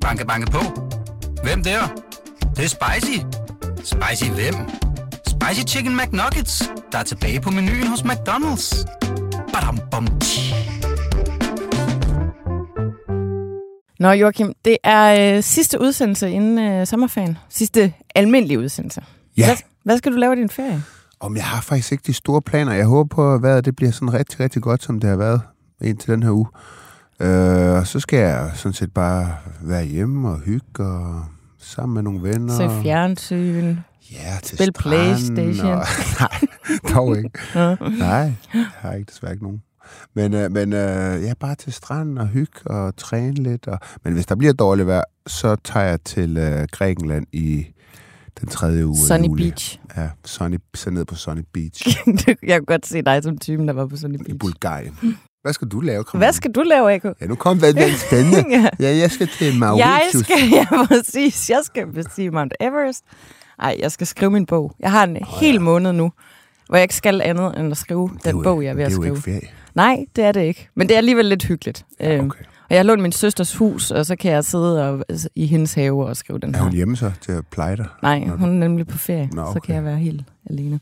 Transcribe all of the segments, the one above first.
Banke, banke på. Hvem der? Det, det er spicy. Spicy hvem? Spicy Chicken McNuggets, der er tilbage på menuen hos McDonald's. Badum, bom, tji. Nå, Joachim, det er øh, sidste udsendelse inden øh, sommerferien. Sidste almindelige udsendelse. Ja. Hvad, hvad skal du lave i din ferie? Om jeg har faktisk ikke de store planer. Jeg håber på, at vejret det bliver sådan rigtig, rigtig godt, som det har været indtil den her uge. Øh, og så skal jeg sådan set bare være hjemme og hygge og sammen med nogle venner. Se fjernsyn. Ja, til Spil PlayStation. Og, nej, dog ikke. Nej, jeg har ikke desværre ikke nogen. Men, øh, men øh, ja, bare til stranden og hygge og træne lidt. Og, men hvis der bliver dårligt vejr, så tager jeg til øh, Grækenland i den tredje uge Sunny juli. Beach. Ja, Sunny, så ned på Sunny Beach jeg kan godt se dig som typen, der var på Sunny i Beach. Bulgarien. Hvad skal du lave, Kramon? Hvad skal du lave, Eko? Ja, nu kom hvad er spændende. Ja. Ja, jeg skal til Jeg Mauritius. skal, ja, præcis. Jeg skal bestige Mount Everest. Ej, jeg skal skrive min bog. Jeg har en oh, hel ja. måned nu, hvor jeg ikke skal andet end at skrive er den jo- bog, jeg er ved at Det er jo skrive. ikke ferie. Nej, det er det ikke. Men det er alligevel lidt hyggeligt. Øhm, Okay. Og jeg har lånt min søsters hus, og så kan jeg sidde og, altså, i hendes have og skrive den Er her. hun hjemme så til at pleje dig? Nej, hun er nemlig på ferie, Nå, så okay. kan jeg være helt alene.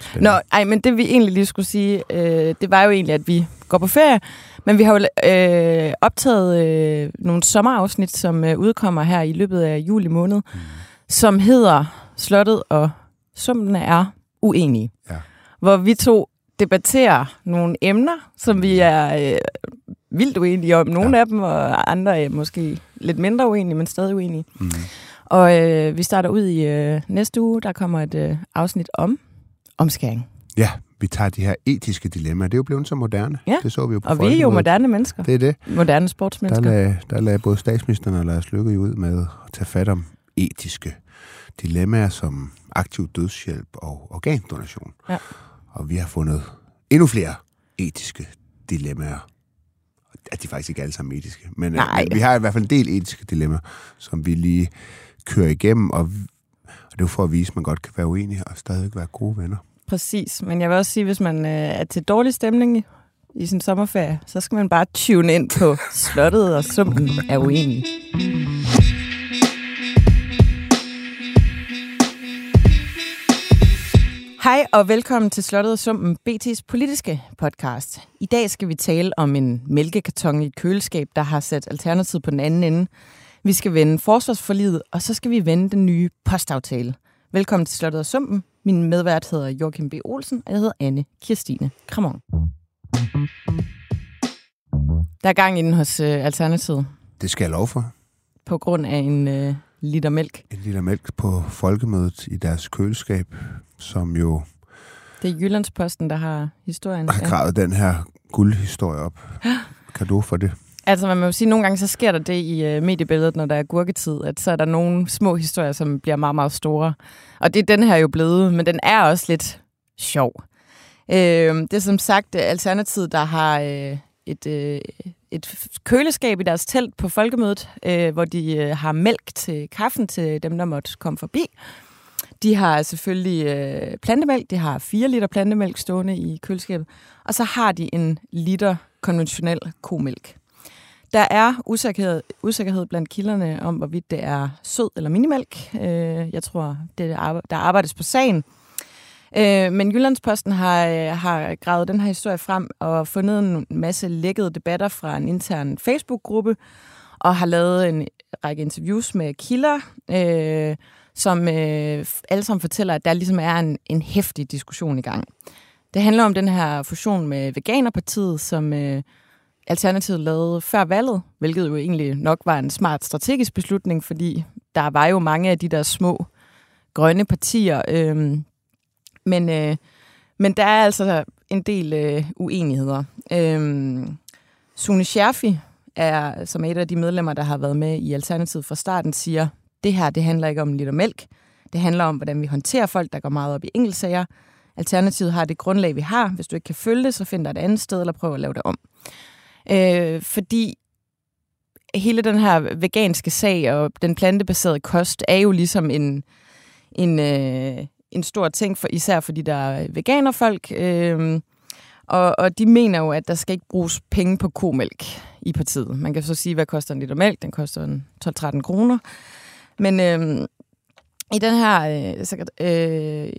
Spændende. Nå, ej, men det vi egentlig lige skulle sige, øh, det var jo egentlig, at vi går på ferie, men vi har jo øh, optaget øh, nogle sommerafsnit, som øh, udkommer her i løbet af juli måned, Mm. som hedder Slottet og Summene er uenige. Ja. Hvor vi to debatterer nogle emner, som vi er øh, vildt uenige om. Nogle ja. af dem, og andre er måske lidt mindre uenige, men stadig uenige. Mm. Og øh, vi starter ud i øh, næste uge. Der kommer et øh, afsnit om omskæring. Ja, vi tager de her etiske dilemmaer. Det er jo blevet så moderne. Ja, Det så vi jo på Og vi er jo moderne mennesker. Det er det. Moderne Der sportsmennesker. lagde, der lagde både statsministeren og Lars Løkke jo ud med at tage fat om etiske dilemmaer som aktiv dødshjælp og organdonation. Ja. Og vi har fundet endnu flere etiske dilemmaer. At de faktisk ikke alle sammen etiske. Men, øh, Nej. men vi har i hvert fald en del etiske dilemmaer, som vi lige kører igennem. Og, og det er jo for at vise, at man godt kan være uenig og stadig være gode venner. Præcis. Men jeg vil også sige, hvis man øh, er til dårlig stemning i, i sin sommerferie, så skal man bare tune ind på slottet og sumpen er uenig. Hej og velkommen til Slottet og Sumpen, BT's politiske podcast. I dag skal vi tale om en mælkekarton i et køleskab, der har sat Alternativet på den anden ende. Vi skal vende forsvarsforliget, og så skal vi vende den nye postaftale. Velkommen til Slottet og Sumpen. Min medvært hedder Joachim B. Olsen, og jeg hedder Anne Kirstine Kramon. Der er gang i den hos øh, Alternativet Det skal jeg lov for. på grund af en øh, liter mælk. En liter mælk på folkemødet i deres køleskab, som jo Det er Jyllandsposten, der har historien. har gravet den her guldhistorie op. Kan du for det? Altså man må jo sige, at nogle gange så sker der det i øh, mediebilledet, når der er gurketid, at så er der nogle små historier, som bliver meget, meget store. Og det er den her jo blevet, men den er også lidt sjov. Øh, det er som sagt øh, Alternativet, der har øh, et, øh, et køleskab i deres telt på folkemødet, øh, hvor de øh, har mælk til kaffen til dem, der måtte komme forbi. De har selvfølgelig øh, plantemælk, de har 4 liter plantemælk stående i køleskabet, og så har de en liter konventionel komælk. Der er usikkerhed, usikkerhed blandt kilderne om, hvorvidt det er sød eller minimælk. Øh, jeg tror, det er, der arbejdes på sagen. Øh, men Jyllandsposten har, har gravet den her historie frem og fundet en masse lækkede debatter fra en intern Facebook-gruppe, og har lavet en række interviews med kilder, øh, som øh, alle sammen fortæller, at der ligesom er en, en hæftig diskussion i gang. Det handler om den her fusion med Veganerpartiet, som øh, Alternativet lavede før valget, hvilket jo egentlig nok var en smart strategisk beslutning, fordi der var jo mange af de der små grønne partier. Øh, men, øh, men der er altså en del øh, uenigheder. Øh, Sune Scherfi, er, som er et af de medlemmer, der har været med i Alternativet fra starten, siger, det her det handler ikke om en liter mælk. Det handler om, hvordan vi håndterer folk, der går meget op i enkeltsager. Alternativet har det grundlag, vi har. Hvis du ikke kan følge det, så find dig et andet sted, eller prøv at lave det om. Øh, fordi hele den her veganske sag og den plantebaserede kost er jo ligesom en, en, øh, en stor ting, for især fordi der er veganerfolk. Øh, Og, og de mener jo, at der skal ikke bruges penge på komælk i partiet. Man kan så sige, hvad koster en liter mælk? Den koster 12-13 kroner. Men øh, i den her øh, øh,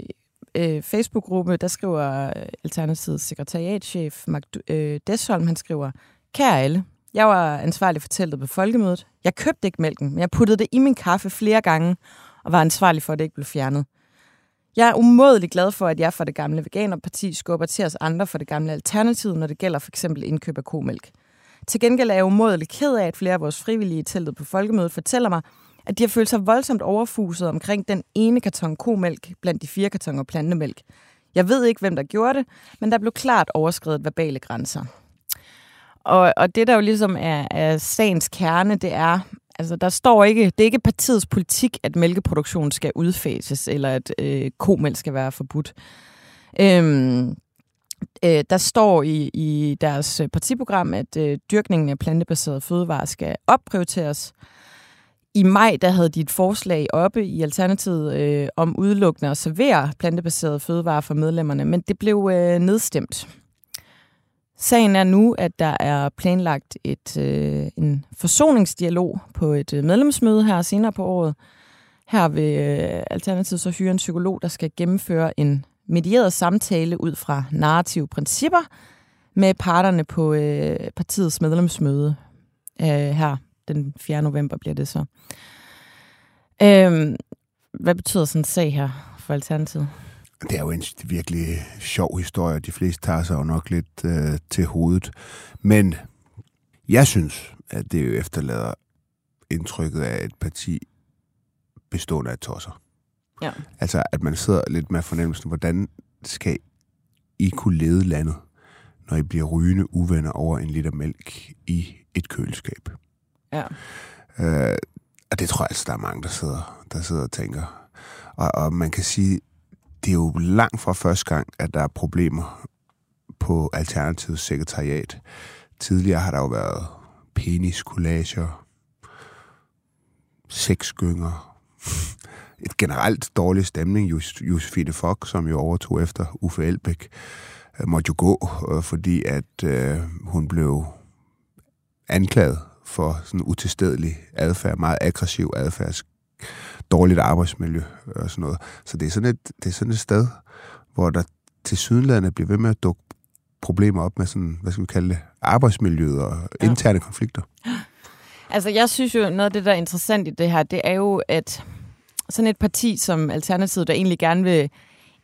øh, Facebook-gruppe, der skriver øh, Alternativets sekretariatchef Mark øh, Desholm, han skriver, Kære alle, jeg var ansvarlig for teltet på folkemødet. Jeg købte ikke mælken, men jeg puttede det i min kaffe flere gange, og var ansvarlig for, at det ikke blev fjernet. Jeg er umådelig glad for, at jeg for det gamle Veganerparti skubber til os andre for det gamle alternativ, når det gælder for eksempel indkøb af komælk. Til gengæld er jeg umådelig ked af, at flere af vores frivillige i teltet på folkemødet fortæller mig, at de har følt sig voldsomt overfuset omkring den ene karton komælk blandt de fire kartoner plantemælk. Jeg ved ikke, hvem der gjorde det, men der blev klart overskrevet verbale grænser. Og, og det, der jo ligesom er, er sagens kerne, det er, altså der står ikke, det er ikke partiets politik, at mælkeproduktion skal udfases, eller at øh, komælk skal være forbudt. Øhm, øh, der står i, i deres øh, partiprogram, at øh, dyrkningen af plantebaserede fødevarer skal opprioriteres. I maj der havde de et forslag oppe i Alternativet øh, om udelukkende at servere plantebaserede fødevarer for medlemmerne, men det blev øh, nedstemt. Sagen er nu, at der er planlagt et, øh, en forsoningsdialog på et øh, medlemsmøde her senere på året. Her vil øh, Alternativet så hyre en psykolog, der skal gennemføre en medieret samtale ud fra narrative principper med parterne på øh, partiets medlemsmøde øh, her den 4. november bliver det så. Øh, hvad betyder sådan en sag her for Alternativet? Det er jo en virkelig sjov historie. De fleste tager sig jo nok lidt øh, til hovedet. Men jeg synes, at det jo efterlader indtrykket af et parti bestående af tosser. Ja. Altså, at man sidder lidt med fornemmelsen, hvordan skal I kunne lede landet, når I bliver rygende uvenner over en liter mælk i et køleskab? Ja. Øh, og det tror jeg altså, der er mange, der sidder, der sidder og tænker. Og, og man kan sige, det er jo langt fra første gang, at der er problemer på Alternativets sekretariat. Tidligere har der jo været peniskollager, sexgynger, et generelt dårlig stemning. Josefine Fock, som jo overtog efter Uffe Elbæk, øh, måtte jo gå, øh, fordi at øh, hun blev anklaget for sådan utilstedelig adfærd, meget aggressiv adfærd, dårligt arbejdsmiljø og sådan noget. Så det er sådan et, det er sådan et sted, hvor der til sydenlandet bliver ved med at dukke problemer op med sådan, hvad skal vi kalde det, arbejdsmiljøet og ja. interne konflikter. Altså, jeg synes jo, noget af det, der er interessant i det her, det er jo, at sådan et parti som Alternativet, der egentlig gerne vil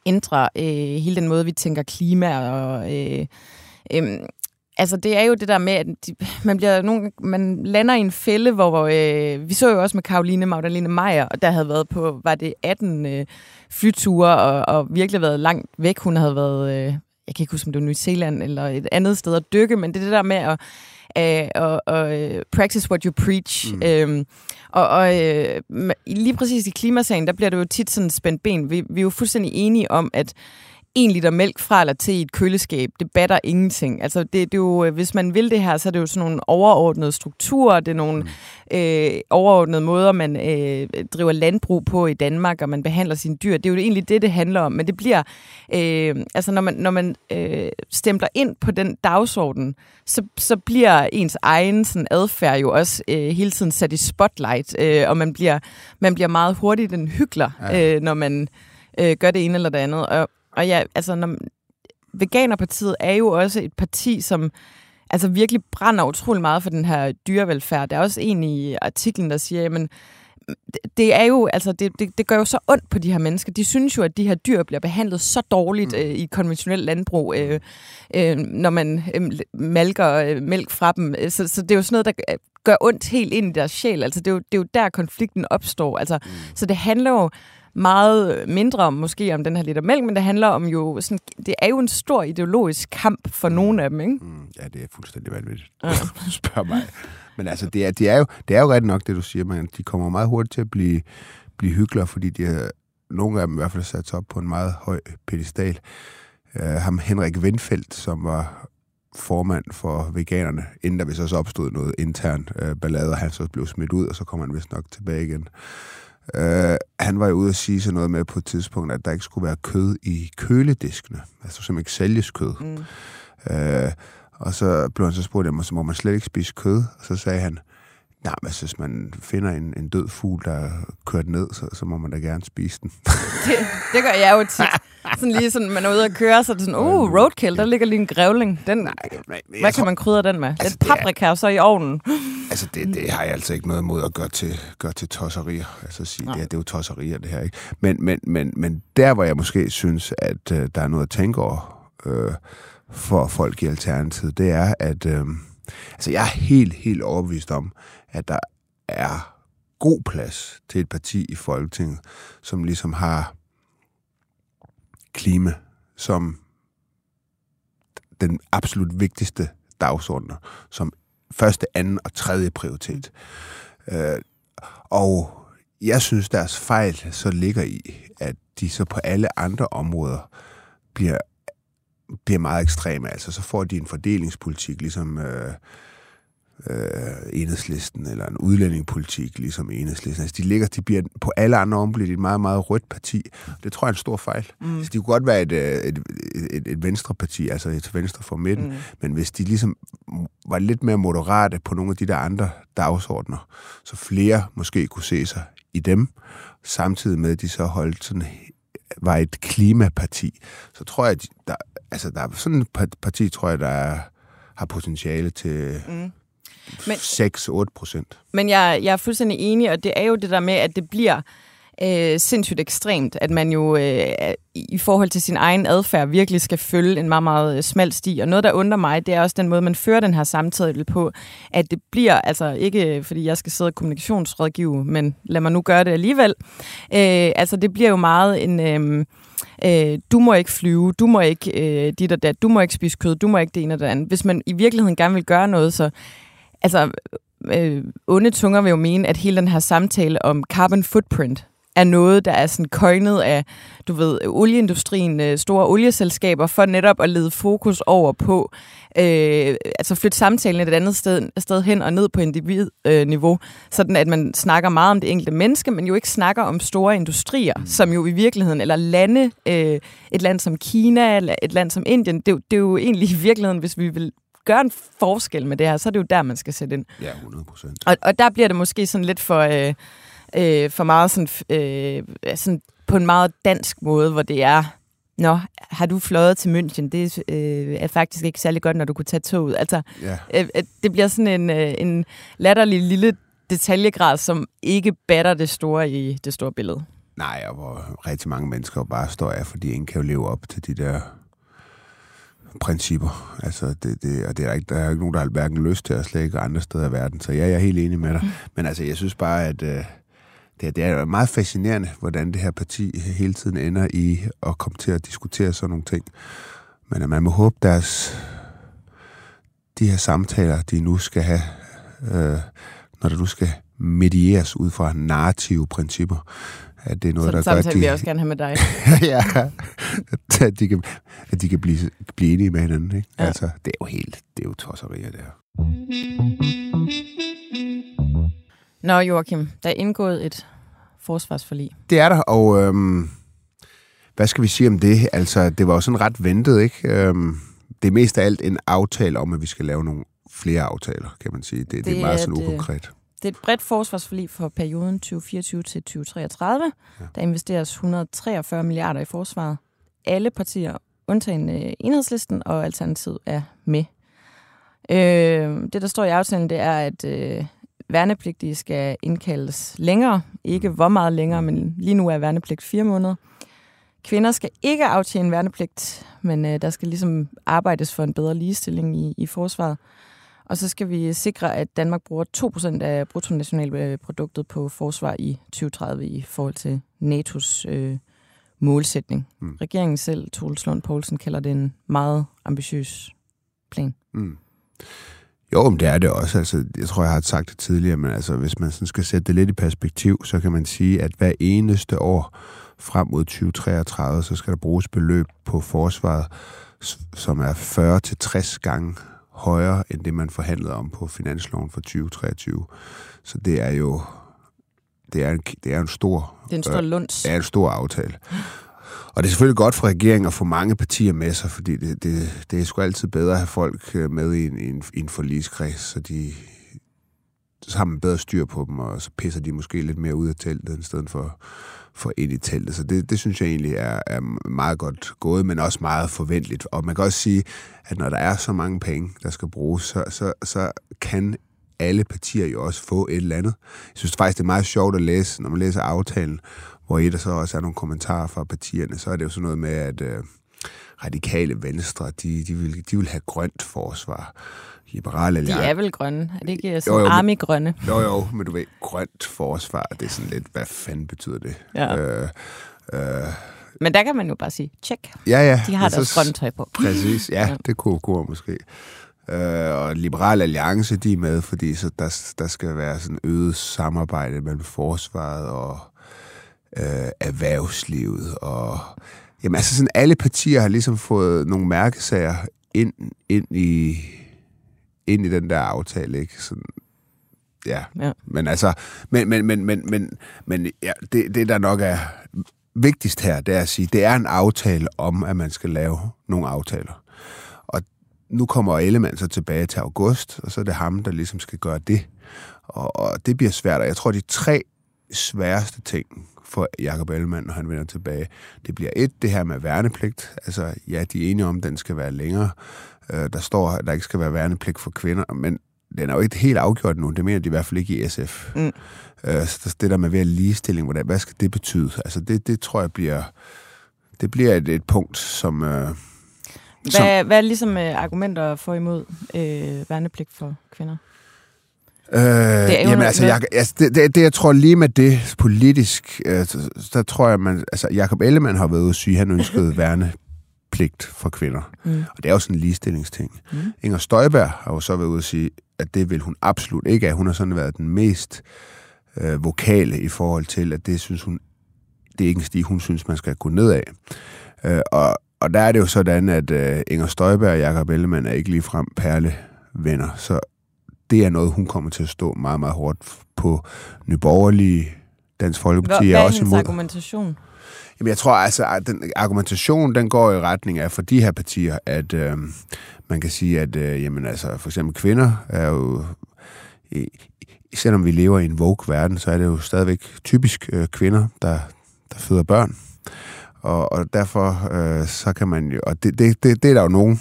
ændre øh, hele den måde, vi tænker klima og øh, øh, Altså, det er jo det der med, at de, man, bliver nogen, man lander i en fælde, hvor, hvor øh, vi så jo også med Karoline Magdalene Meyer, og der havde været på, var det 18 øh, flyture, og, og virkelig været langt væk. Hun havde været, øh, jeg kan ikke huske, om det var New Zealand eller et andet sted at dykke, men det er det der med at øh, og, og øh, practice what you preach. Mm. Øhm, og og øh, lige præcis i klimasagen, der bliver det jo tit sådan spændt ben. Vi, vi er jo fuldstændig enige om, at en liter mælk fra eller til i et køleskab, det batter ingenting. Altså, det, det er jo, øh, hvis man vil det her, så er det jo sådan nogle overordnede strukturer, det er nogle mm. øh, overordnede måder, man øh, driver landbrug på i Danmark, og man behandler sine dyr. Det er jo egentlig det, det handler om. Men det bliver, øh, altså når man, når man øh, stempler ind på den dagsorden, så, så bliver ens egen sådan, adfærd jo også øh, hele tiden sat i spotlight, øh, og man bliver, man bliver meget hurtigt en hyggelig, ja. øh, når man øh, gør det ene eller det andet. Og, og ja, altså, når, Veganerpartiet er jo også et parti, som altså virkelig brænder utrolig meget for den her dyrevelfærd. Der er også en i artiklen, der siger, jamen, det er jo, altså, det, det, det gør jo så ondt på de her mennesker. De synes jo, at de her dyr bliver behandlet så dårligt mm. øh, i konventionelt landbrug, øh, øh, når man øh, malker øh, mælk fra dem. Så, så det er jo sådan noget, der gør ondt helt ind i deres sjæl. Altså, det er jo, det er jo der, konflikten opstår. Altså, mm. Så det handler jo meget mindre om måske om den her liter mælk, men det handler om jo, sådan, det er jo en stor ideologisk kamp for mm. nogle af dem, ikke? Mm, ja, det er fuldstændig vanvittigt. Ja. Spørg mig. Men altså, det er, det, er jo, det er jo ret nok, det du siger, men de kommer meget hurtigt til at blive, blive hyggelige, fordi de har, nogle af dem i hvert fald sat sig op på en meget høj pedestal. Uh, ham Henrik Windfeldt, som var formand for veganerne, inden der vist også opstod noget intern uh, ballade, og han så blev smidt ud, og så kom han vist nok tilbage igen. Uh, han var jo ude at sige sådan noget med på et tidspunkt, at der ikke skulle være kød i kølediskene. Altså som ikke sælges kød. Mm. Øh, og så blev han så spurgt, jamen, så må man slet ikke spise kød? Og så sagde han, nej, men hvis man finder en, en død fugl, der er kørt ned, så, så må man da gerne spise den. Det, det gør jeg jo tit. Sådan lige sådan, man er ude og køre, så er det sådan, uh, roadkill, der ligger lige en grævling. Den, Nej, men jeg hvad tror- kan man krydre den med? Altså, Lidt det paprika og så i ovnen. Altså, det, det har jeg altså ikke noget imod at gøre til, gøre til tosserier. Altså, sige, det, her, det er jo tosserier, det her, ikke? Men, men, men, men der, hvor jeg måske synes, at øh, der er noget at tænke over øh, for folk i Alternativet, det er, at øh, altså, jeg er helt, helt overbevist om, at der er god plads til et parti i Folketinget, som ligesom har klima som den absolut vigtigste dagsorden, som første, anden og tredje prioritet. Øh, og jeg synes, deres fejl så ligger i, at de så på alle andre områder bliver, bliver meget ekstreme. Altså, så får de en fordelingspolitik, ligesom øh, øh, enhedslisten, eller en udlændingepolitik, ligesom enhedslisten. Altså, de, ligger, de bliver på alle andre områder et meget, meget rødt parti. Det tror jeg er en stor fejl. Mm. Altså, de kunne godt være et, øh, et, et, et venstreparti, altså et venstre for midten, mm. men hvis de ligesom var lidt mere moderate på nogle af de der andre dagsordner, så flere måske kunne se sig i dem, samtidig med, at de så holdt sådan var et klimaparti, så tror jeg, at der, altså der er sådan et par- parti, tror jeg, der er, har potentiale til mm. Men- 6-8 procent. Men jeg, jeg er fuldstændig enig, og det er jo det der med, at det bliver øh, sindssygt ekstremt, at man jo øh, i forhold til sin egen adfærd virkelig skal følge en meget, meget øh, smal sti. Og noget, der undrer mig, det er også den måde, man fører den her samtale på, at det bliver, altså ikke fordi jeg skal sidde og kommunikationsrådgive, men lad mig nu gøre det alligevel. Øh, altså det bliver jo meget en... Øh, øh, du må ikke flyve, du må ikke øh, dit og dat, du må ikke spise kød, du må ikke det ene og det andet. Hvis man i virkeligheden gerne vil gøre noget, så altså, øh, onde tunger vil jo mene, at hele den her samtale om carbon footprint er noget, der er sådan køjnet af, du ved, olieindustrien, øh, store olieselskaber, for netop at lede fokus over på, øh, altså flytte samtalen et andet sted, sted hen og ned på individniveau, sådan at man snakker meget om det enkelte menneske, men jo ikke snakker om store industrier, mm. som jo i virkeligheden, eller lande, øh, et land som Kina, eller et land som Indien, det, det er jo egentlig i virkeligheden, hvis vi vil gøre en forskel med det her, så er det jo der, man skal sætte ind. Ja, 100 procent. Og, og der bliver det måske sådan lidt for, øh, øh, for meget sådan, øh, sådan på en meget dansk måde, hvor det er, Nå, har du fløjet til München? Det øh, er faktisk ikke særlig godt, når du kunne tage toget. Altså, Ja. øh, øh, det bliver sådan en, øh, en latterlig lille detaljegrad, som ikke batter det store i det store billede. Nej, og hvor rigtig mange mennesker bare står af, fordi ingen kan jo leve op til de der principper. Altså, det, det, og det er ikke, der er ikke nogen, der har hverken lyst til at slet ikke andre steder i verden. Så ja, jeg er helt enig med dig. Mm. Men altså, jeg synes bare, at øh, det, er- det er meget fascinerende, hvordan det her parti hele tiden ender i at komme til at diskutere sådan nogle ting. Men at man må håbe, deres de her samtaler, de nu skal have, øh, når der nu skal medieres ud fra narrative principper, at det er noget, Så den der gør, at samtale vil jeg de, også gerne have med dig. ja, at de kan, at de kan blive, blive enige med hinanden. Ikke? Ja. Altså, det er jo helt, det er jo tosserier, det her. Nå, Joachim, der er indgået et forsvarsforlig. Det er der, og øhm, hvad skal vi sige om det? Altså, det var jo sådan ret ventet, ikke? Øhm, det er mest af alt en aftale om, at vi skal lave nogle flere aftaler, kan man sige. Det, det, det er meget sådan det- ukonkret. Det er et bredt forsvarsforlig for perioden 2024 til 2033. Ja. Der investeres 143 milliarder i forsvaret. Alle partier, undtagen øh, enhedslisten og Alternativet, er med. Øh, det, der står i aftalen, det er, at øh, værnepligtige skal indkaldes længere. Ikke hvor meget længere, men lige nu er værnepligt fire måneder. Kvinder skal ikke aftjene værnepligt, men øh, der skal ligesom arbejdes for en bedre ligestilling i, i forsvaret. Og så skal vi sikre, at Danmark bruger 2% af bruttonationalproduktet på forsvar i 2030 i forhold til NATO's øh, målsætning. Mm. Regeringen selv, Troels Lund Poulsen, kalder det en meget ambitiøs plan. Mm. Jo, men det er det også. Altså, jeg tror, jeg har sagt det tidligere, men altså, hvis man sådan skal sætte det lidt i perspektiv, så kan man sige, at hver eneste år frem mod 2033, så skal der bruges beløb på forsvaret, som er 40-60 gange højere end det, man forhandlede om på finansloven for 2023. Så det er jo det er en, det er en stor Det er en stor lunds. er en stor aftale. Og det er selvfølgelig godt for regeringen at få mange partier med sig, fordi det, det, det er sgu altid bedre at have folk øh, med i en, i en, i en forligskreds, så de så har man bedre styr på dem, og så pisser de måske lidt mere ud af teltet, i stedet for, for ind i teltet. Så det, det synes jeg egentlig er, er meget godt gået, men også meget forventeligt. Og man kan også sige, at når der er så mange penge, der skal bruges, så, så, så kan alle partier jo også få et eller andet. Jeg synes faktisk, det er meget sjovt at læse, når man læser aftalen, hvor et der så også er nogle kommentarer fra partierne, så er det jo sådan noget med, at øh, radikale venstre, de, de, vil, de vil have grønt forsvar. Liberale De er vel grønne. Er det ikke sådan jo, jo, army-grønne? Jo, jo, men du ved, grønt forsvar, det er sådan lidt, hvad fanden betyder det? Ja. Øh, øh, men der kan man jo bare sige, tjek. Ja, ja. De har deres grønne tøj på. Præcis, ja, ja. det kunne gå måske. Øh, og Liberal Alliance, de er med, fordi så der, der skal være sådan øget samarbejde mellem forsvaret og øh, erhvervslivet. Og, jamen altså sådan, alle partier har ligesom fået nogle mærkesager ind, ind i ind i den der aftale, ikke? Sådan, ja. ja. Men altså, men, men, men, men, men, men ja, det, det, der nok er vigtigst her, det er at sige, det er en aftale om, at man skal lave nogle aftaler. Og nu kommer Ellemann så tilbage til august, og så er det ham, der ligesom skal gøre det. Og, og det bliver svært, og jeg tror, de tre sværeste ting for Jacob Ellemann, når han vender tilbage, det bliver et, det her med værnepligt. Altså, ja, de er enige om, at den skal være længere. Øh, der står, at der ikke skal være værnepligt for kvinder, men den er jo ikke helt afgjort nu. Det mener de i hvert fald ikke i SF. Mm. Øh, så det der med ved ligestilling, hvad, hvad skal det betyde? Altså det, det tror jeg bliver, det bliver et, et punkt, som... Øh, hvad, som, hvad er ligesom øh, argumenter for imod øh, værnepligt for kvinder? Øh, det er jamen altså, jeg, altså det, det, det, jeg tror lige med det politisk, øh, der tror jeg, man, altså Jacob Ellemann har været ude at sige, at han ønskede værne pligt for kvinder. Mm. Og det er jo sådan en ligestillingsting. Mm. Inger Støjberg har jo så været ude at sige, at det vil hun absolut ikke have. Hun har sådan været den mest øh, vokale i forhold til, at det synes hun, det er ikke en sti, hun synes, man skal gå ned af. Øh, og, og der er det jo sådan, at øh, Inger Støjberg og Jacob Ellemann er ikke lige frem perlevenner. Så det er noget, hun kommer til at stå meget, meget hårdt på Nyborgerlige, Dansk Folkeparti Hvad er også imod. argumentation? Jamen, jeg tror altså, at den argumentation, den går i retning af for de her partier, at øh, man kan sige, at øh, jamen, altså, for eksempel kvinder er jo... I, selvom vi lever i en vogue-verden, så er det jo stadigvæk typisk øh, kvinder, der, der føder børn. Og, og derfor øh, så kan man jo... Og det, det, det, det er der jo nogen...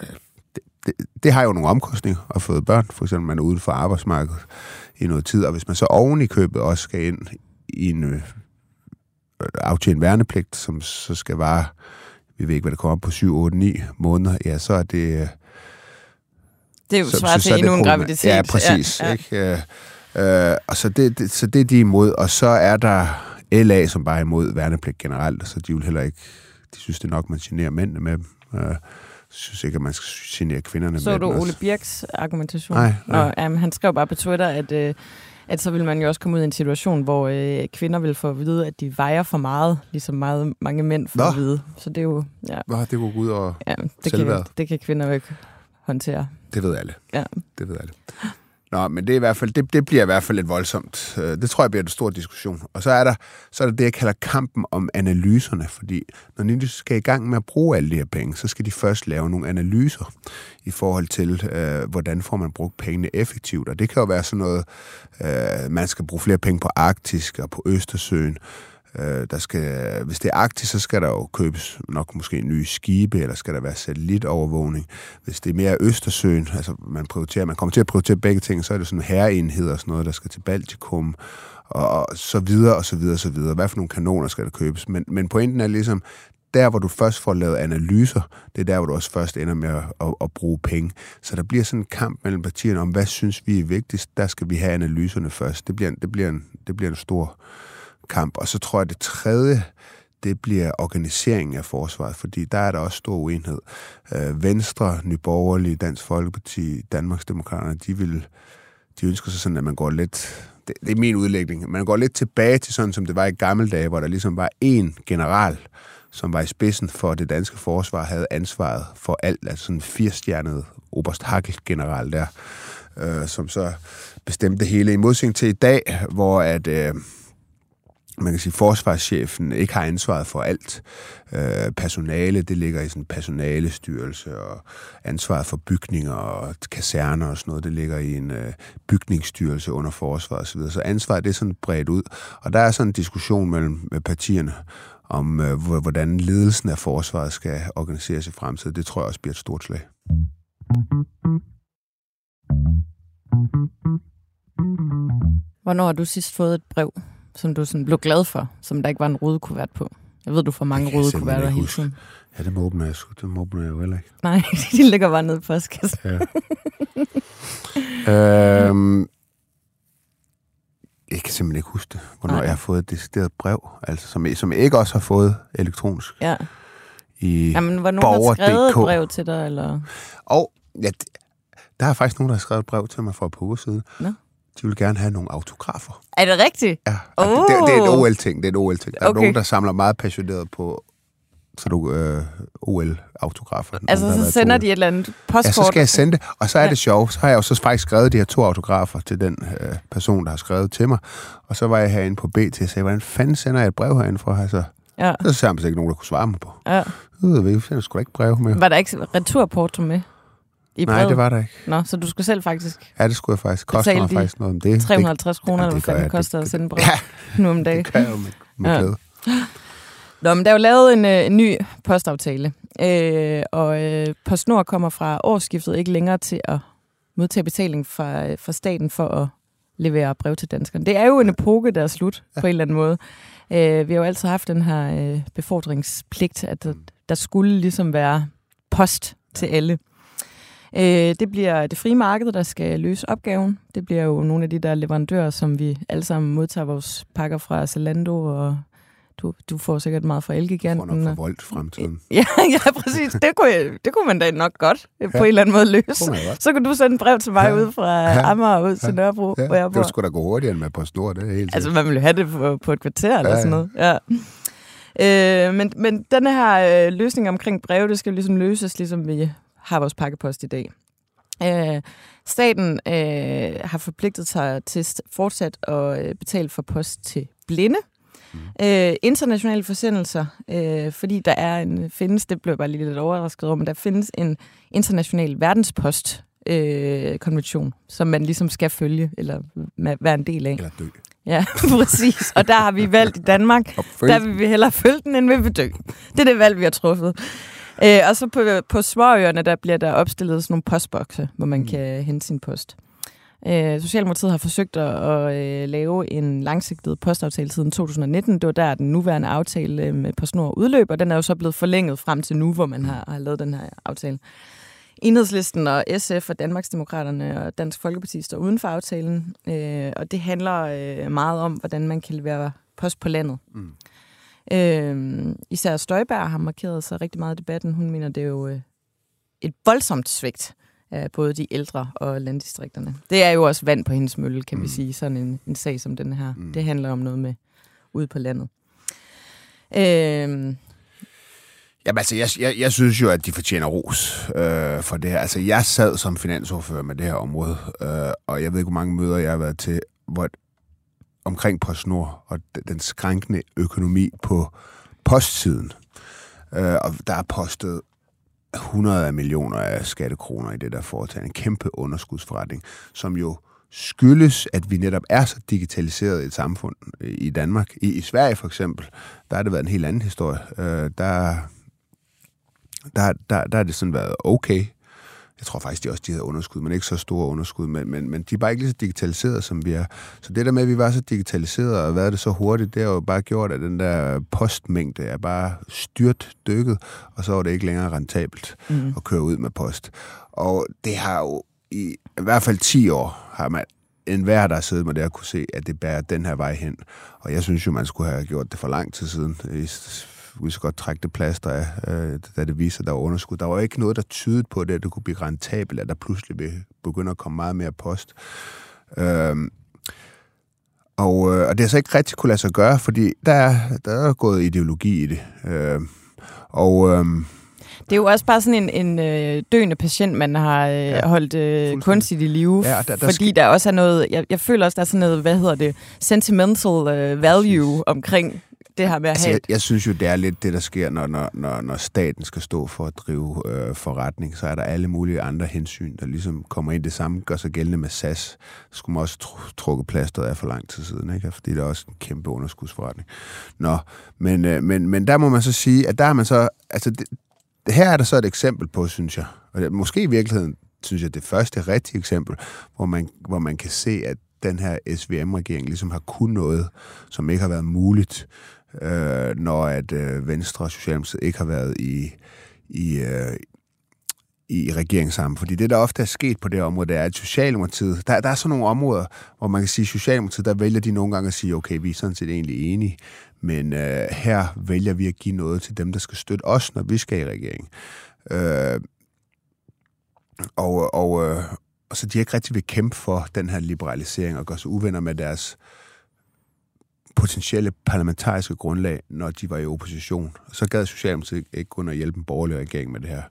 Øh, det, det, det har jo nogle omkostninger at føde børn. For eksempel, man er uden for arbejdsmarkedet i noget tid. Og hvis man så oven i købet også skal ind i en øh, aftjene værnepligt, som så skal vare, vi ved ikke, hvad det kommer på, 7, 8, 9 måneder, ja, så er det... Det er jo svært til endnu en graviditet. Ja, præcis. Ja, ja. Ikke? Øh, og så det, det, så det er de imod, og så er der LA, som bare er imod værnepligt generelt, så de vil heller ikke, de synes det nok, man generer mændene med dem. Øh, synes ikke, at man skal genere kvinderne så med du Ole Birks argumentation? Nej. nej. Nå, um, han skrev bare på Twitter, at øh, at så vil man jo også komme ud i en situation, hvor øh, kvinder vil få at vide, at de vejer for meget, ligesom meget, mange mænd får Nå. at vide. Så det er jo... Ja. Nå, det går ud over ja, det kan, det kan kvinder jo ikke håndtere. Det ved alle. Ja. Det ved alle. Nå, men det, er i hvert fald, det, det bliver i hvert fald lidt voldsomt. Øh, det tror jeg bliver en stor diskussion. Og så er der så er der det, jeg kalder kampen om analyserne, fordi når de skal i gang med at bruge alle de her penge, så skal de først lave nogle analyser i forhold til, øh, hvordan får man brugt pengene effektivt. Og det kan jo være sådan noget, øh, man skal bruge flere penge på Arktisk og på Østersøen, Øh, der skal, hvis det er Arktis, så skal der jo købes nok måske nye skibe, eller skal der være satellitovervågning. Hvis det er mere Østersøen, altså man, prioriterer, man kommer til at prioritere begge ting, så er det sådan herreenheder og sådan noget, der skal til Baltikum, og så videre, og så videre, og så videre. Hvad for nogle kanoner skal der købes? Men, men pointen er ligesom, der hvor du først får lavet analyser, det er der, hvor du også først ender med at, at, at bruge penge. Så der bliver sådan en kamp mellem partierne om, hvad synes vi er vigtigst? Der skal vi have analyserne først. Det bliver, det bliver, en, det bliver en stor kamp. Og så tror jeg, det tredje, det bliver organiseringen af forsvaret, fordi der er der også stor uenighed. Øh, Venstre, Nyborgerlige, Dansk Folkeparti, Danmarksdemokraterne, de vil de ønsker sig sådan, at man går lidt, det, det er min udlægning, man går lidt tilbage til sådan, som det var i gamle dage, hvor der ligesom var én general, som var i spidsen for det danske forsvar, havde ansvaret for alt, altså sådan en firestjernet Oberst Hackel-general der, øh, som så bestemte det hele, i modsætning til i dag, hvor at... Øh, man kan sige, forsvarschefen ikke har ansvaret for alt. Øh, personale, det ligger i sådan en personalestyrelse, og ansvaret for bygninger og kaserner og sådan noget, det ligger i en øh, bygningsstyrelse under forsvaret osv. Så ansvaret det er sådan bredt ud. Og der er sådan en diskussion mellem med partierne om, øh, hvordan ledelsen af forsvaret skal organiseres i fremtiden. Det tror jeg også bliver et stort slag. Hvornår har du sidst fået et brev, som du sådan blev glad for, som der ikke var en rudekuvert på? Jeg ved, du får mange rudekuverter hele tiden. Ja, det må åbne jeg, det må åbne jeg jo heller ikke. Nej, de ligger bare nede i postkassen. Ja. øhm, jeg kan simpelthen ikke huske det, hvornår Nej. jeg har fået et decideret brev, altså, som, som jeg ikke også har fået elektronisk. Ja. I Jamen, var nogen, der skrevet et brev til dig? Eller? Og ja, der er faktisk nogen, der har skrevet et brev til mig for et par uger siden. Nå de vil gerne have nogle autografer. Er det rigtigt? Ja, oh. det, det, det er et OL-ting. Det er et OL-ting. Der er okay. nogen, der samler meget passioneret på så du øh, OL-autografer. Altså, så sender de et eller andet postkort? Ja, så skal jeg sende det. Og så er ja. det sjovt. Så har jeg jo så faktisk skrevet de her to autografer til den øh, person, der har skrevet til mig. Og så var jeg herinde på BT og sagde, hvordan fanden sender jeg et brev herinde fra? Altså, ja. Så sagde han, ikke nogen, der kunne svare mig på. Ja. Så ved vi, sender sgu ikke brev med. Var der ikke returporto med? I brevet? Nej, det var der ikke. Nå, så du skulle selv faktisk... Ja, det skulle jeg faktisk. Koster mig faktisk noget om det. 350 kroner, eller hvad fanden det koster at sende brev ja, nu om dagen. det kan jeg jo med, med ja. glæde. Nå, men der er jo lavet en, øh, en ny postaftale, øh, og øh, PostNord kommer fra årsskiftet ikke længere til at modtage betaling fra, øh, fra staten for at levere brev til danskerne. Det er jo en epoke, der er slut ja. på en eller anden måde. Øh, vi har jo altid haft den her øh, befordringspligt, at der, der skulle ligesom være post til alle. Øh, det bliver det frie marked, der skal løse opgaven. Det bliver jo nogle af de der leverandører, som vi alle sammen modtager vores pakker fra Zalando og du, du får sikkert meget fra Elgiganten. Du får nok for voldt fremtiden. Ja, ja, præcis. Det kunne, jeg, det kunne man da nok godt ja. på en eller anden måde løse. Så kan du sende brev til mig ja. ud fra ja. Amager ud til Nørrebro, ja. hvor jeg bor. Det skulle da gå hurtigere end med PostNord, det er helt Altså, man ville have det på, på et kvarter ja. eller sådan noget. Ja. Øh, men, men den her øh, løsning omkring brev, det skal ligesom løses, ligesom vi har vores pakkepost i dag. Øh, staten øh, har forpligtet sig til fortsat at øh, betale for post til blinde. Mm. Øh, internationale forsendelser, øh, fordi der er en, findes, det blev bare lige lidt overrasket over, men der findes en international verdenspost øh, konvention, som man ligesom skal følge, eller være en del af. Eller dø. Ja, præcis. Og der har vi valgt i Danmark, der vil vi hellere følge den, end vi vil dø. Det er det valg, vi har truffet. Øh, og så på, på småøerne, der bliver der opstillet sådan nogle postbokse, hvor man mm. kan hente sin post. Øh, Socialdemokratiet har forsøgt at, at øh, lave en langsigtet postaftale siden 2019. Det var der, den nuværende aftale øh, med PostNord udløb, og den er jo så blevet forlænget frem til nu, hvor man har, har lavet den her aftale. Enhedslisten og SF og Danmarksdemokraterne og Dansk Folkeparti står uden for aftalen, øh, og det handler øh, meget om, hvordan man kan levere post på landet. Mm. Øh, især Støjberg har markeret sig rigtig meget i debatten. Hun mener, det er jo øh, et voldsomt svigt af både de ældre og landdistrikterne. Det er jo også vand på hendes mølle, kan mm. vi sige, sådan en, en sag som den her. Mm. Det handler om noget med ude på landet. Øh, Jamen altså, jeg, jeg, jeg synes jo, at de fortjener ros øh, for det her. Altså, jeg sad som finansordfører med det her område, øh, og jeg ved ikke, hvor mange møder jeg har været til, hvor omkring PostNord og den skrænkende økonomi på postsiden. Øh, og der er postet 100 af millioner af skattekroner i det der foretagende. En kæmpe underskudsforretning, som jo skyldes, at vi netop er så digitaliseret et samfund i Danmark. I, i Sverige for eksempel, der har det været en helt anden historie. Øh, der, der, der, der har det sådan været okay jeg tror faktisk, de også de havde underskud, men ikke så store underskud, men, men, men de er bare ikke lige så digitaliseret, som vi er. Så det der med, at vi var så digitaliseret og været det så hurtigt, det har jo bare gjort, at den der postmængde er bare styrt dykket, og så er det ikke længere rentabelt mm. at køre ud med post. Og det har jo i, i hvert fald 10 år, har man en hver, der har siddet med det, kunne se, at det bærer den her vej hen. Og jeg synes jo, man skulle have gjort det for lang tid siden vi skal godt trække det plaster af, øh, da det viser, at der var underskud. Der var ikke noget, der tydede på det, at det kunne blive rentabelt, at der pludselig vil begynde at komme meget mere post. Øh, og, øh, og det har så ikke rigtig kunne lade sig gøre, fordi der er, der er gået ideologi i det. Øh, og... Øh, Det er jo også bare sådan en, en øh, døende patient, man har øh, ja, holdt øh, kunstigt i live. Ja, der, der fordi sk- der også er noget, jeg, jeg føler også, der er sådan noget, hvad hedder det, sentimental øh, value omkring det her med at altså, have... Jeg, jeg synes jo, det er lidt det, der sker, når, når, når, når staten skal stå for at drive øh, forretning. Så er der alle mulige andre hensyn, der ligesom kommer ind. Det samme gør sig gældende med SAS. Så skulle man også tr- trukke plasteret af for lang tid siden, ikke? fordi det er også en kæmpe underskudsforretning. Nå, men, øh, men, men der må man så sige, at der er man så... Altså, det, her er der så et eksempel på, synes jeg. Og det, måske i virkeligheden, synes jeg, det første rigtige eksempel, hvor man, hvor man kan se, at den her SVM-regering ligesom har kun noget, som ikke har været muligt øh, når at øh, Venstre og Socialdemokratiet ikke har været i, i, øh, i regeringen sammen. Fordi det, der ofte er sket på det område, det er, at Socialdemokratiet, der, der er sådan nogle områder, hvor man kan sige, at Socialdemokratiet, der vælger de nogle gange at sige, okay, vi er sådan set egentlig enige, men øh, her vælger vi at give noget til dem, der skal støtte os, når vi skal i regering. Øh, og, og, øh, og så de ikke rigtig vil kæmpe for den her liberalisering og gøre sig uvenner med deres potentielle parlamentariske grundlag, når de var i opposition. Så gad Socialdemokratiet ikke kun at hjælpe en borgerlig regering med det her.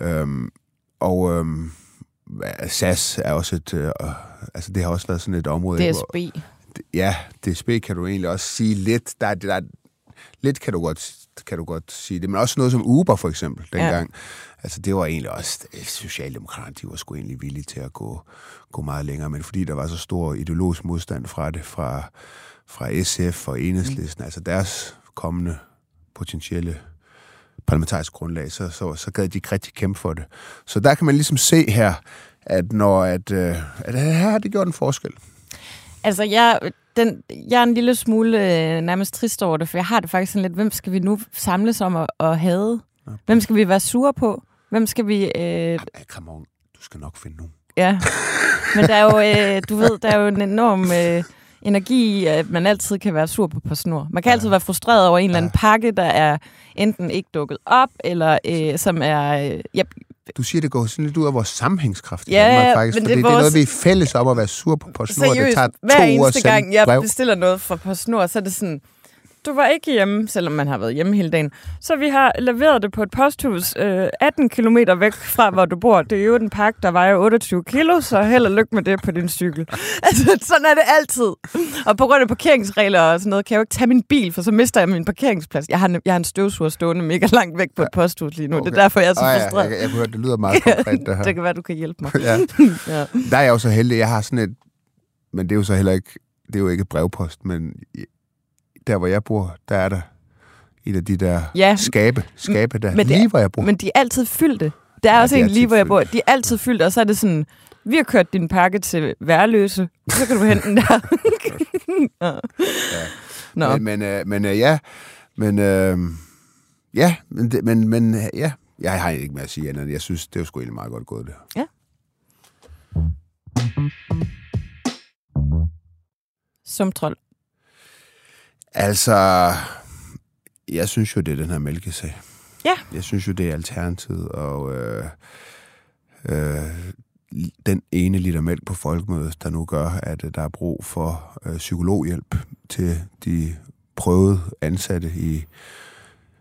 Mm. Øhm, og øhm, SAS er også et... Øh, altså, det har også været sådan et område... DSB. Hvor, ja, DSB kan du egentlig også sige lidt. Der, der, lidt kan du godt kan du godt sige det, men også noget som Uber for eksempel dengang. Ja. Altså det var egentlig også, Socialdemokraterne, de var sgu egentlig villige til at gå, gå meget længere, men fordi der var så stor ideologisk modstand fra det, fra, fra SF og Enhedslisten, mm. altså deres kommende potentielle parlamentarisk grundlag, så, så, så gad de ikke rigtig kæmpe for det. Så der kan man ligesom se her, at når at, øh, at her har det gjort en forskel. Altså, jeg, den, jeg er en lille smule øh, nærmest trist over det, for jeg har det faktisk sådan lidt, hvem skal vi nu samles om at, at have? Hvem skal vi være sure på? Hvem skal vi... Øh... Jamen, come on. Du skal nok finde nogen. Ja, men der er jo, øh, du ved, der er jo en enorm... Øh, energi i, at man altid kan være sur på PostNord. Man kan ja. altid være frustreret over en eller anden pakke, der er enten ikke dukket op, eller øh, som er... Øh, ja, du siger, det går sådan lidt ud af vores sammenhængskraft ja, Danmark, faktisk, men det, er vores... det er noget, vi er fælles om at være sur på PostNord. Seriøst, det tager hver to eneste gang, jeg brev. bestiller noget fra PostNord, så er det sådan, du var ikke hjemme, selvom man har været hjemme hele dagen. Så vi har leveret det på et posthus øh, 18 km væk fra, hvor du bor. Det er jo den pakke, der vejer 28 kilo, så held og lykke med det på din cykel. altså, sådan er det altid. Og på grund af parkeringsregler og sådan noget, kan jeg jo ikke tage min bil, for så mister jeg min parkeringsplads. Jeg har, en, jeg har en støvsuger stående mega langt væk på et posthus lige nu. Okay. Det er derfor, jeg er så frustreret. Jeg, jeg, jeg kunne høre, det lyder meget konkret, det her. det kan være, du kan hjælpe mig. ja. ja. Der er jeg jo så heldig. Jeg har sådan et... Men det er jo så heller ikke... Det er jo ikke brevpost, men der hvor jeg bor, der er der et af de der ja, skabe, skabe der, men lige er, hvor jeg bor. Men de er altid fyldte. Der er ja, også en lige, hvor jeg bor. De er altid fyldte, og så er det sådan, vi har kørt din pakke til værløse, så kan du hente den der. ja. Nå. Men, men, øh, men øh, ja, men øh, ja, men, men, men ja, jeg har ikke mere at sige andet. Jeg synes, det er sgu egentlig meget godt gået, det Ja. Som trold. Altså, jeg synes jo, det er den her mælkesag. Ja. Jeg synes jo, det er alternativet, og øh, øh, den ene liter mælk på folkemødet, der nu gør, at der er brug for øh, psykologhjælp til de prøvede ansatte i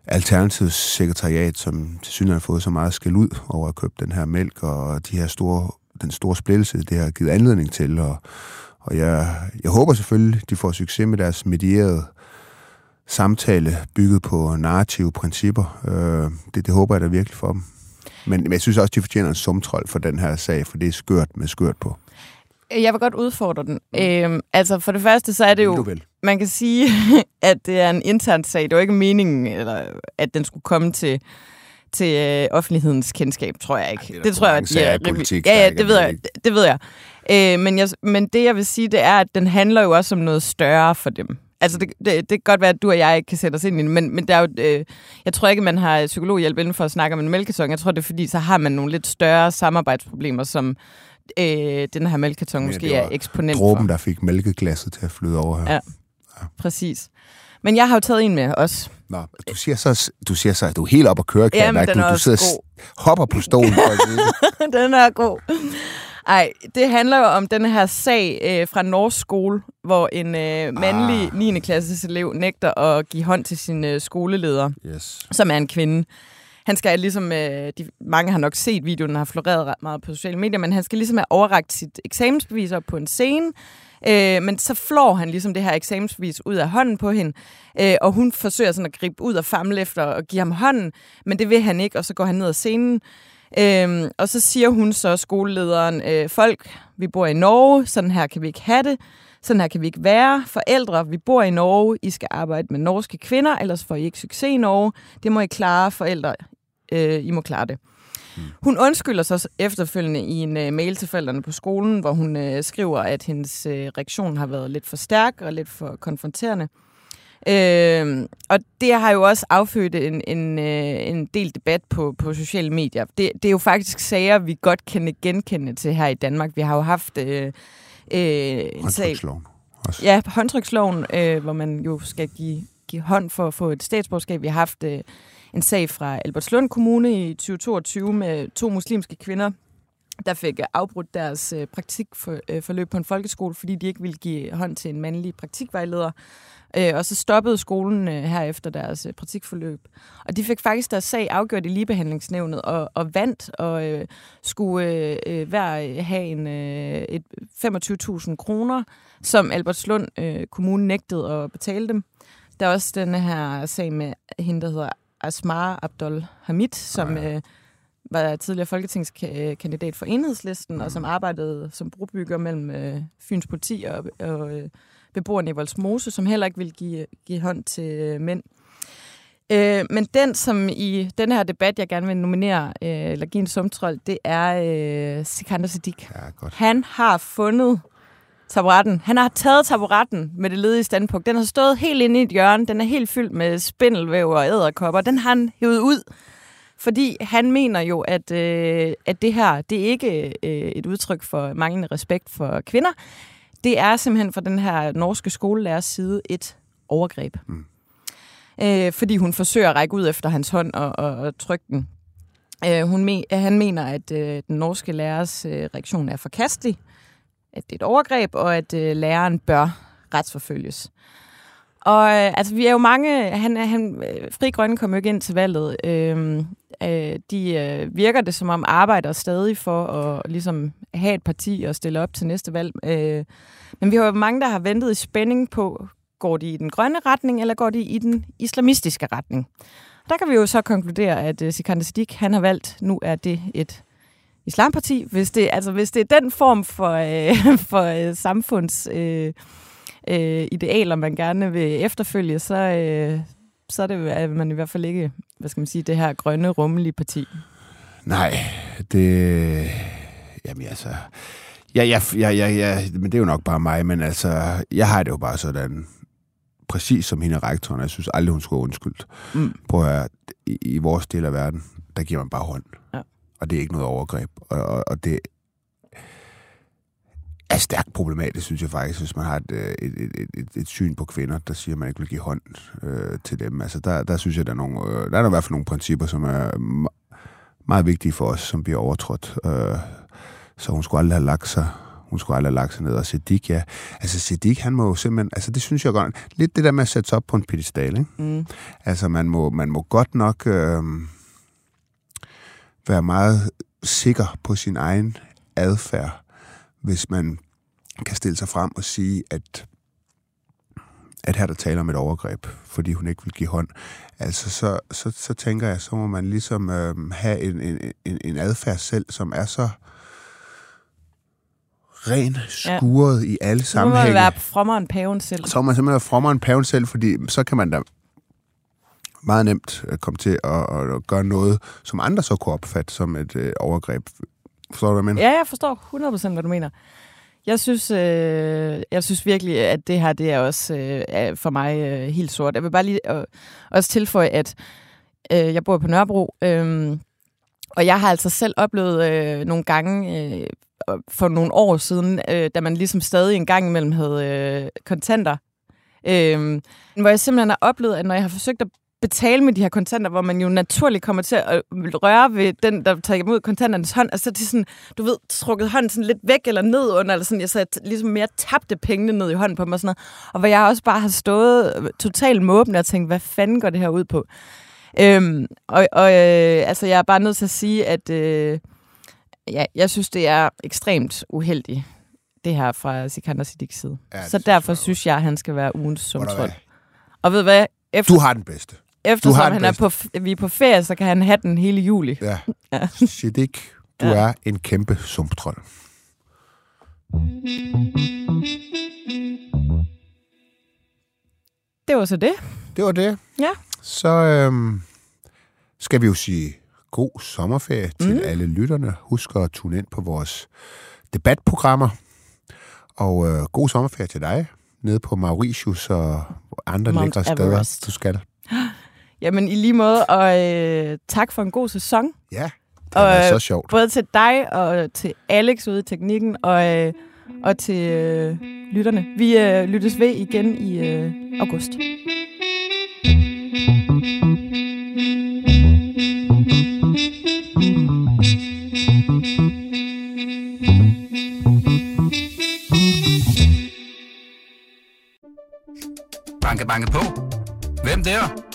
Alternativets sekretariat, som til synligheden har fået så meget skæld ud over at købe den her mælk, og de her store, den store splittelse, det har givet anledning til. Og, og jeg, jeg håber selvfølgelig, de får succes med deres medierede samtale bygget på narrative principper. Øh, det, det håber jeg da virkelig for dem. Men, men jeg synes også, de fortjener en sumtrol for den her sag, for det er skørt med skørt på. Jeg vil godt udfordre den. Øhm, altså, for det første, så er det jo... Man kan sige, at det er en intern sag. Det var ikke meningen, eller, at den skulle komme til til øh, offentlighedens kendskab, tror jeg ikke. Ja, det, det tror jeg, at politik, ja, ja, det ved jeg. Det, det ved jeg. Øh, men jeg. Men det, jeg vil sige, det er, at den handler jo også om noget større for dem. Altså, det, det, det kan godt være, at du og jeg ikke kan sætte os ind i det, men, men der er jo, øh, jeg tror ikke, man har psykologhjælp inden for at snakke om en mælkesong. Jeg tror, det er fordi, så har man nogle lidt større samarbejdsproblemer, som øh, den her mælkekarton ja, måske er eksponent dråben, for. der fik mælkeglasset til at flyde over her. Ja, ja, præcis. Men jeg har jo taget en med også. Nå, du siger så, du siger så at du er helt op at køre, kan Jamen, du, du sidder god. hopper på stolen for at Den er god. Ej, det handler jo om den her sag øh, fra Norsk skole, hvor en øh, mandlig ah. 9. klasses elev nægter at give hånd til sin øh, skoleleder, yes. som er en kvinde. han skal ligesom, øh, de, mange har nok set videoen, der har floreret ret meget på sociale medier, men han skal ligesom have overragt sit eksamensbevis op på en scene, øh, men så flår han ligesom det her eksamensbevis ud af hånden på hende, øh, og hun forsøger sådan at gribe ud og famle efter og give ham hånden, men det vil han ikke, og så går han ned ad scenen, Øhm, og så siger hun så, skolelederen, øh, folk, vi bor i Norge, sådan her kan vi ikke have det, sådan her kan vi ikke være. Forældre, vi bor i Norge, I skal arbejde med norske kvinder, ellers får I ikke succes i Norge. Det må I klare, forældre, øh, I må klare det. Mm. Hun undskylder så efterfølgende i en uh, mail til forældrene på skolen, hvor hun uh, skriver, at hendes uh, reaktion har været lidt for stærk og lidt for konfronterende. Øh, og det har jo også affødt en, en, øh, en del debat på, på sociale medier. Det, det er jo faktisk sager, vi godt kan genkende til her i Danmark. Vi har jo haft øh, øh, en sag... Også. Ja, håndtryksloven, øh, hvor man jo skal give, give hånd for at få et statsborgerskab. Vi har haft øh, en sag fra Albertslund Kommune i 2022 med to muslimske kvinder, der fik afbrudt deres øh, praktikforløb på en folkeskole, fordi de ikke ville give hånd til en mandlig praktikvejleder. Øh, og så stoppede skolen øh, her efter deres øh, praktikforløb. Og de fik faktisk deres sag afgjort i ligebehandlingsnævnet og, og vandt og øh, skulle øh, øh hver have en, øh, et 25.000 kroner, som Albertslund øh, Kommune nægtede at betale dem. Der er også den her sag med hende, der hedder Asmar Abdul Hamid, som øh, var tidligere folketingskandidat for enhedslisten, og som arbejdede som brobygger mellem øh, Fyns politi og, og øh, beboerne i Voldsmose, som heller ikke vil give, give hånd til øh, mænd. Øh, men den, som i den her debat, jeg gerne vil nominere, øh, eller give en sumtrol, det er øh, Sikander Siddiq. Ja, godt. Han har fundet taburetten. Han har taget taburetten med det ledige standpunkt. Den har stået helt inde i et hjørne. Den er helt fyldt med spindelvæv og æderkopper. Den har han hævet ud. Fordi han mener jo, at, øh, at det her, det er ikke øh, et udtryk for manglende respekt for kvinder det er simpelthen fra den her norske skolelærers side et overgreb. Mm. Øh, fordi hun forsøger at række ud efter hans hånd og, og, og trykke den. Øh, hun me, han mener, at øh, den norske lærers øh, reaktion er forkastelig, at det er et overgreb, og at øh, læreren bør retsforfølges. Og øh, altså, vi er jo mange... Han, han, Fri Grønne kom jo ikke ind til valget. Øhm, øh, de øh, virker det som om arbejder stadig for at ligesom have et parti og stille op til næste valg. Øh, men vi har jo mange, der har ventet i spænding på, går de i den grønne retning, eller går de i den islamistiske retning? Der kan vi jo så konkludere, at øh, Sikander Siddiq, han har valgt, nu er det et islamparti. Hvis det, altså, hvis det er den form for, øh, for øh, samfunds... Øh, øh, idealer, man gerne vil efterfølge, så, øh, så er det at man i hvert fald ikke, hvad skal man sige, det her grønne, rummelige parti. Nej, det... Jamen altså... Ja, ja, ja, ja, ja, men det er jo nok bare mig, men altså, jeg har det jo bare sådan, præcis som hende rektoren, jeg synes aldrig, hun skulle undskyldt. Mm. Prøv at i, i vores del af verden, der giver man bare hånd. Ja. Og det er ikke noget overgreb. Og, og, og det er stærkt problematisk, synes jeg faktisk, hvis man har et, øh, et, et, et, et syn på kvinder, der siger, at man ikke vil give hånd øh, til dem. Altså, der, der synes jeg, der er, nogle, øh, der er i hvert fald nogle principper, som er meget vigtige for os, som bliver overtrådt. Øh, så hun skulle aldrig have lagt sig hun skulle aldrig have lagt sig ned. Og Siddiq, ja. Altså Siddiq, han må jo simpelthen... Altså det synes jeg godt... Lidt det der med at sætte sig op på en pedestal, ikke? Mm. Altså man må, man må godt nok øh, være meget sikker på sin egen adfærd, hvis man kan stille sig frem og sige, at at her der taler om et overgreb, fordi hun ikke vil give hånd. Altså, så, så, så tænker jeg, så må man ligesom øh, have en, en, en, en adfærd selv, som er så ren skuret ja. i alle sammenhænge. Så må man være frommere end paven selv. Så må man simpelthen være frommere end paven selv, fordi så kan man da meget nemt øh, komme til at, at gøre noget, som andre så kunne opfatte som et øh, overgreb. Forstår du, hvad jeg mener? Ja, jeg forstår 100% hvad du mener. Jeg synes, øh, jeg synes virkelig, at det her det er også øh, er for mig øh, helt sort. Jeg vil bare lige øh, også tilføje, at øh, jeg bor på Nørrebro, øh, og jeg har altså selv oplevet øh, nogle gange øh, for nogle år siden, øh, da man ligesom stadig en gang imellem havde øh, kontanter, øh, hvor jeg simpelthen har oplevet, at når jeg har forsøgt at betale med de her kontanter, hvor man jo naturligt kommer til at røre ved den, der tager imod kontanternes hånd, og så er det sådan, du ved, trukket hånden sådan lidt væk eller ned under, eller sådan, jeg så ligesom mere tabte pengene ned i hånden på mig og sådan noget. Og hvor jeg også bare har stået totalt måbende og tænkt, hvad fanden går det her ud på? Øhm, og og øh, altså, jeg er bare nødt til at sige, at øh, ja, jeg synes, det er ekstremt uheldigt, det her fra Sikander Siddiqs side. Ja, så synes derfor jeg synes jeg, at han skal være ugens hvad? Og ved hvad? Efter, Du har den bedste. Eftersom han er på, vi er på ferie, så kan han have den hele juli. Ja. Ja. Siddiq, du Ja. er en kæmpe sumptrold. Det var så det. Det var det. Ja. Så øhm, skal vi jo sige god sommerferie til Mm. alle lytterne. Husk at tune ind på vores debatprogrammer. Og øh, god sommerferie til dig nede på Mauritius og andre Mount lækre steder, Everest. du skal. Jamen, i lige måde, og øh, tak for en god sæson. Ja, det er Og, så øh, sjovt. Både til dig og til Alex ude i teknikken, og, øh, og til øh, lytterne. Vi øh, lyttes ved igen i øh, august. Banke, banke på. Hvem der?